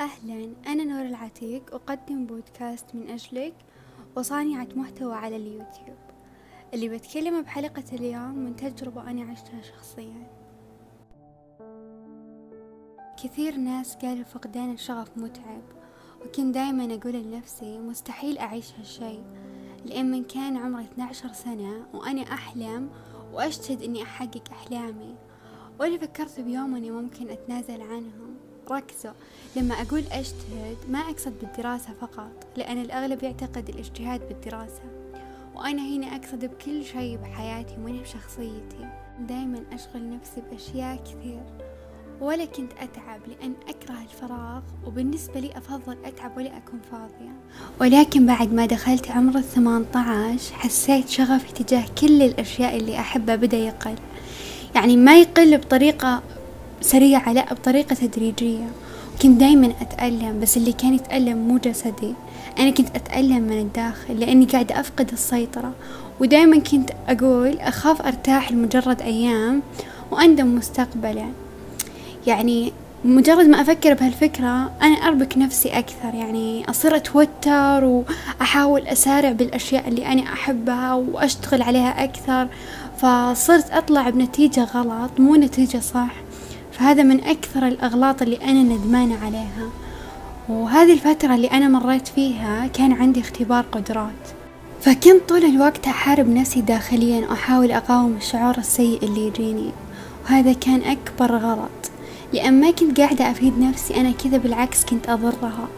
أهلا أنا نور العتيق أقدم بودكاست من أجلك وصانعة محتوى على اليوتيوب. اللي بتكلم بحلقة اليوم من تجربة أنا عشتها شخصيا. كثير ناس قالوا فقدان الشغف متعب وكنت دايما أقول لنفسي مستحيل أعيش هالشي لأن من كان عمري 12 سنة وأنا أحلم وأجتهد إني أحقق أحلامي. ولا فكرت بيوم إني ممكن أتنازل عنهم ركزوا. لما أقول أجتهد ما أقصد بالدراسة فقط لأن الأغلب يعتقد الاجتهاد بالدراسة. وأنا هنا أقصد بكل شيء بحياتي ومن بشخصيتي. دايما أشغل نفسي بأشياء كثير ولا كنت أتعب لأن أكره الفراغ وبالنسبة لي أفضل أتعب ولا أكون فاضية. ولكن بعد ما دخلت عمر الثمان عشر حسيت شغفي تجاه كل الأشياء اللي أحبها بدأ يقل. يعني ما يقل بطريقة سريعة لا بطريقة تدريجية. كنت دايما أتألم بس اللي كان يتألم مو جسدي. أنا كنت أتألم من الداخل لأني قاعدة أفقد السيطرة. ودايما كنت أقول أخاف أرتاح لمجرد أيام وأندم مستقبلا. يعني مجرد ما أفكر بهالفكرة أنا أربك نفسي أكثر. يعني أصير أتوتر وأحاول أسارع بالأشياء اللي أنا أحبها وأشتغل عليها أكثر. فصرت أطلع بنتيجة غلط مو نتيجة صح. فهذا من أكثر الأغلاط اللي أنا ندمانة عليها. وهذه الفترة اللي أنا مريت فيها كان عندي اختبار قدرات. فكنت طول الوقت أحارب نفسي داخليا وأحاول أقاوم الشعور السيء اللي يجيني. وهذا كان أكبر غلط. لأن ما كنت قاعدة أفيد نفسي أنا كذا بالعكس كنت أضرها.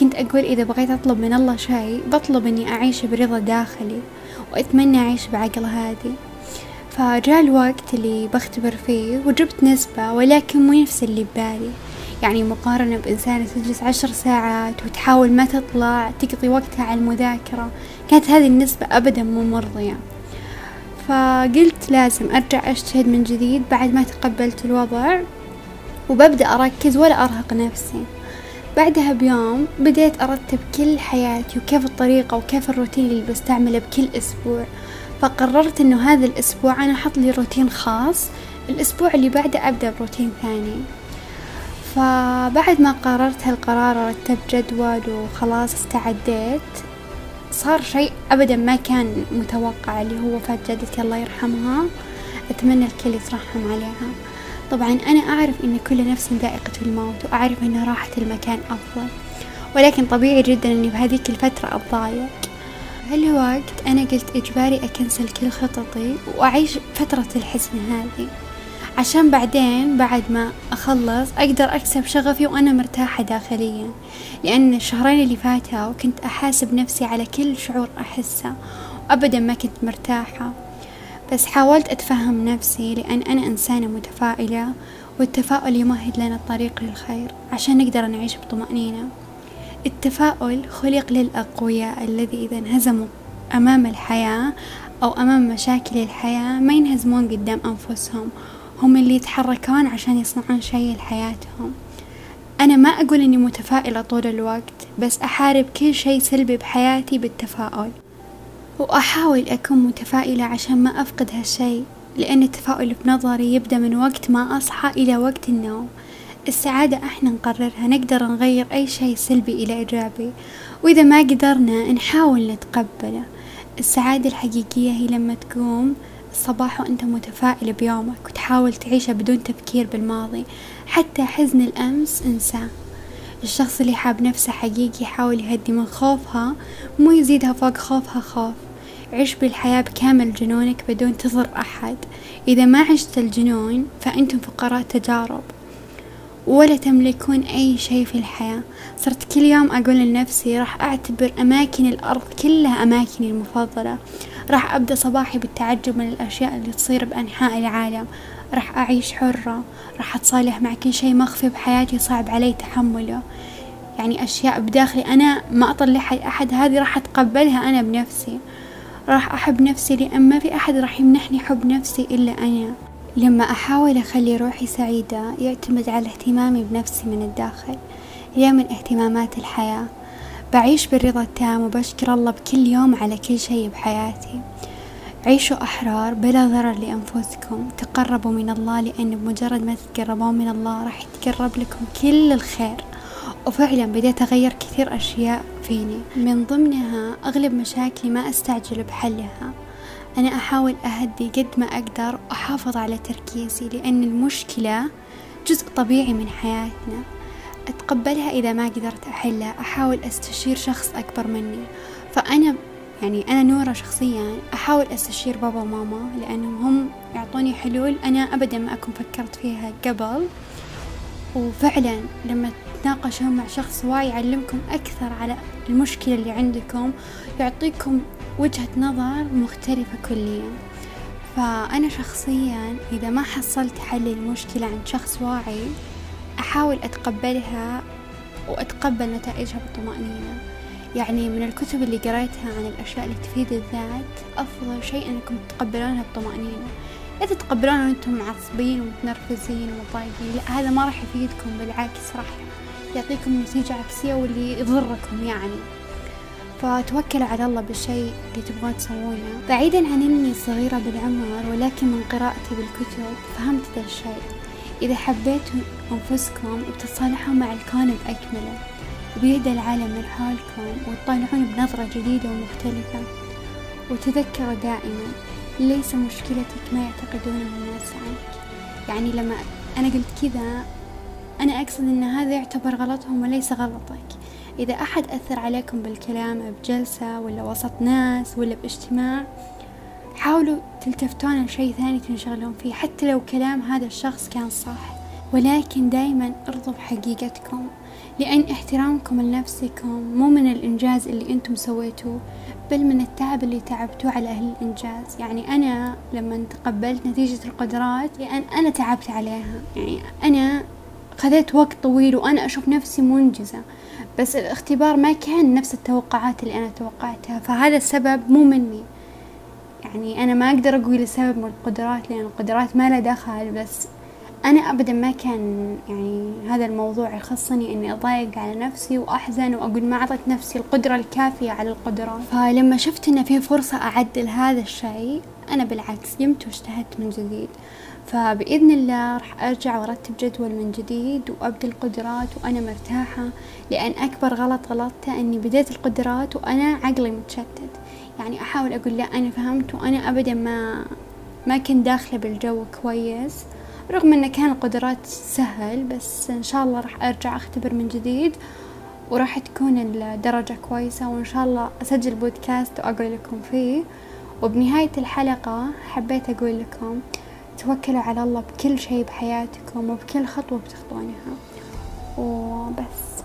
كنت أقول إذا بغيت أطلب من الله شيء بطلب إني أعيش برضا داخلي وأتمنى أعيش بعقل هادي. فجاء الوقت اللي بختبر فيه وجبت نسبة ولكن مو نفس اللي ببالي. يعني مقارنة بإنسانة تجلس عشر ساعات وتحاول ما تطلع تقضي وقتها على المذاكرة كانت هذه النسبة أبدا مو مرضية. فقلت لازم أرجع أجتهد من جديد بعد ما تقبلت الوضع وببدأ أركز ولا أرهق نفسي. بعدها بيوم بديت أرتب كل حياتي وكيف الطريقة وكيف الروتين اللي بستعمله بكل أسبوع. فقررت إنه هذا الأسبوع أنا أحط لي روتين خاص الأسبوع اللي بعده أبدأ بروتين ثاني. فبعد ما قررت هالقرار رتبت جدول وخلاص استعديت. صار شيء أبدا ما كان متوقع اللي هو وفاة جدتي الله يرحمها أتمنى الكل يترحم عليها. طبعا أنا أعرف أن كل نفس ذائقة الموت وأعرف أن راحة المكان أفضل. ولكن طبيعي جدا أني بهذيك الفترة أتضايق. هالوقت أنا قلت إجباري أكنسل كل خططي وأعيش فترة الحزن هذه؟ عشان بعدين بعد ما أخلص أقدر أكسب شغفي وأنا مرتاحة داخليا. لأن الشهرين اللي فاتوا كنت أحاسب نفسي على كل شعور أحسه وأبدا ما كنت مرتاحة. بس حاولت أتفهم نفسي لأن أنا إنسانة متفائلة والتفاؤل يمهد لنا الطريق للخير عشان نقدر نعيش بطمأنينة. التفاؤل خلق للأقوياء الذي إذا انهزموا أمام الحياة أو أمام مشاكل الحياة ما ينهزمون قدام أنفسهم. هم اللي يتحركون عشان يصنعون شيء لحياتهم. أنا ما أقول إني متفائلة طول الوقت بس أحارب كل شيء سلبي بحياتي بالتفاؤل. وأحاول أكون متفائلة عشان ما أفقد هالشي لأن التفاؤل بنظري يبدأ من وقت ما أصحى إلى وقت النوم. السعادة إحنا نقررها نقدر نغير أي شيء سلبي إلى إيجابي. وإذا ما قدرنا نحاول نتقبله. السعادة الحقيقية هي لما تقوم الصباح وأنت متفائل بيومك وتحاول تعيشه بدون تفكير بالماضي. حتى حزن الأمس انساه. الشخص اللي حاب نفسه حقيقي يحاول يهدي من خوفها مو يزيدها فوق خوفها خوف. عيش بالحياة بكامل جنونك بدون تضر أحد. إذا ما عشت الجنون فأنتم فقراء تجارب. ولا تملكون أي شيء في الحياة. صرت كل يوم أقول لنفسي راح أعتبر أماكن الأرض كلها أماكني المفضلة. راح أبدأ صباحي بالتعجب من الأشياء اللي تصير بأنحاء العالم. راح أعيش حرة. راح أتصالح مع كل شيء مخفي بحياتي صعب علي تحمله. يعني أشياء بداخلي أنا ما أطلعها لأحد هذه راح أتقبلها أنا بنفسي. راح أحب نفسي لأن ما في أحد راح يمنحني حب نفسي إلا أنا. لما أحاول أخلي روحي سعيدة يعتمد على اهتمامي بنفسي من الداخل هي من اهتمامات الحياة. بعيش بالرضا التام وبشكر الله بكل يوم على كل شيء بحياتي. عيشوا أحرار بلا ضرر لأنفسكم. تقربوا من الله لأن بمجرد ما تتقربون من الله راح يتقرب لكم كل الخير. وفعلا بديت أغير كثير أشياء فيني. من ضمنها أغلب مشاكلي ما أستعجل بحلها. أنا أحاول أهدي قد ما أقدر وأحافظ على تركيزي لأن المشكلة جزء طبيعي من حياتنا. أتقبلها إذا ما قدرت أحلها. أحاول أستشير شخص أكبر مني. فأنا يعني أنا نورة شخصيا. أحاول أستشير بابا وماما لأنهم هم يعطوني حلول أنا أبدا ما أكون فكرت فيها قبل. وفعلا لما تتناقشون مع شخص واعي يعلمكم أكثر على المشكلة اللي عندكم يعطيكم وجهة نظر مختلفة كليا. فأنا شخصيا إذا ما حصلت حل المشكلة عند شخص واعي أحاول أتقبلها وأتقبل نتائجها بطمأنينة. يعني من الكتب اللي قريتها عن الأشياء اللي تفيد الذات أفضل شيء أنكم تتقبلونها بطمأنينة. لا تتقبلون وأنتم معصبين ومتنرفزين ومضايقين لا هذا ما راح يفيدكم بالعكس راح يعطيكم نتيجة عكسية واللي يضركم يعني. فتوكلوا على الله بالشيء اللي تبغون تسوونه. بعيدا عن إني صغيرة بالعمر ولكن من قراءتي بالكتب فهمت ذا الشيء. إذا حبيتوا أنفسكم وبتتصالحون مع الكون بأكمله وبيهدى العالم من حولكم وتطالعون بنظرة جديدة ومختلفة وتذكروا دائما ليس مشكلتك ما يعتقدونه الناس عنك. يعني لما أنا قلت كذا أنا أقصد أن هذا يعتبر غلطهم وليس غلطك. إذا أحد أثر عليكم بالكلام بجلسة ولا وسط ناس ولا باجتماع حاولوا تلتفتون لشيء ثاني تنشغلون فيه حتى لو كلام هذا الشخص كان صح. ولكن دايما ارضوا بحقيقتكم لأن احترامكم لنفسكم مو من الإنجاز اللي أنتم سويتوه بل من التعب اللي تعبتوه على أهل الإنجاز. يعني أنا لما تقبلت نتيجة القدرات لأن أنا تعبت عليها. يعني أنا خذيت وقت طويل وأنا أشوف نفسي منجزة بس الاختبار ما كان نفس التوقعات اللي أنا توقعتها فهذا السبب مو مني. يعني أنا ما أقدر أقول السبب من القدرات لأن القدرات ما لها دخل بس أنا أبدا ما كان يعني هذا الموضوع يخصني إني أضايق على نفسي وأحزن وأقول ما أعطيت نفسي القدرة الكافية على القدرات فلما شفت إن في فرصة أعدل هذا الشيء أنا بالعكس قمت واجتهدت من جديد. فبإذن الله راح أرجع وأرتب جدول من جديد وأبدأ القدرات وأنا مرتاحة لأن أكبر غلط غلطته أني بديت القدرات وأنا عقلي متشتت. يعني أحاول أقول لا أنا فهمت وأنا أبدا ما ما كنت داخلة بالجو كويس رغم أن كان القدرات سهل بس إن شاء الله راح أرجع أختبر من جديد وراح تكون الدرجة كويسة وإن شاء الله أسجل بودكاست وأقول لكم فيه. وبنهاية الحلقة حبيت أقول لكم توكلوا على الله بكل شيء بحياتكم وبكل خطوة بتخطونها. وبس.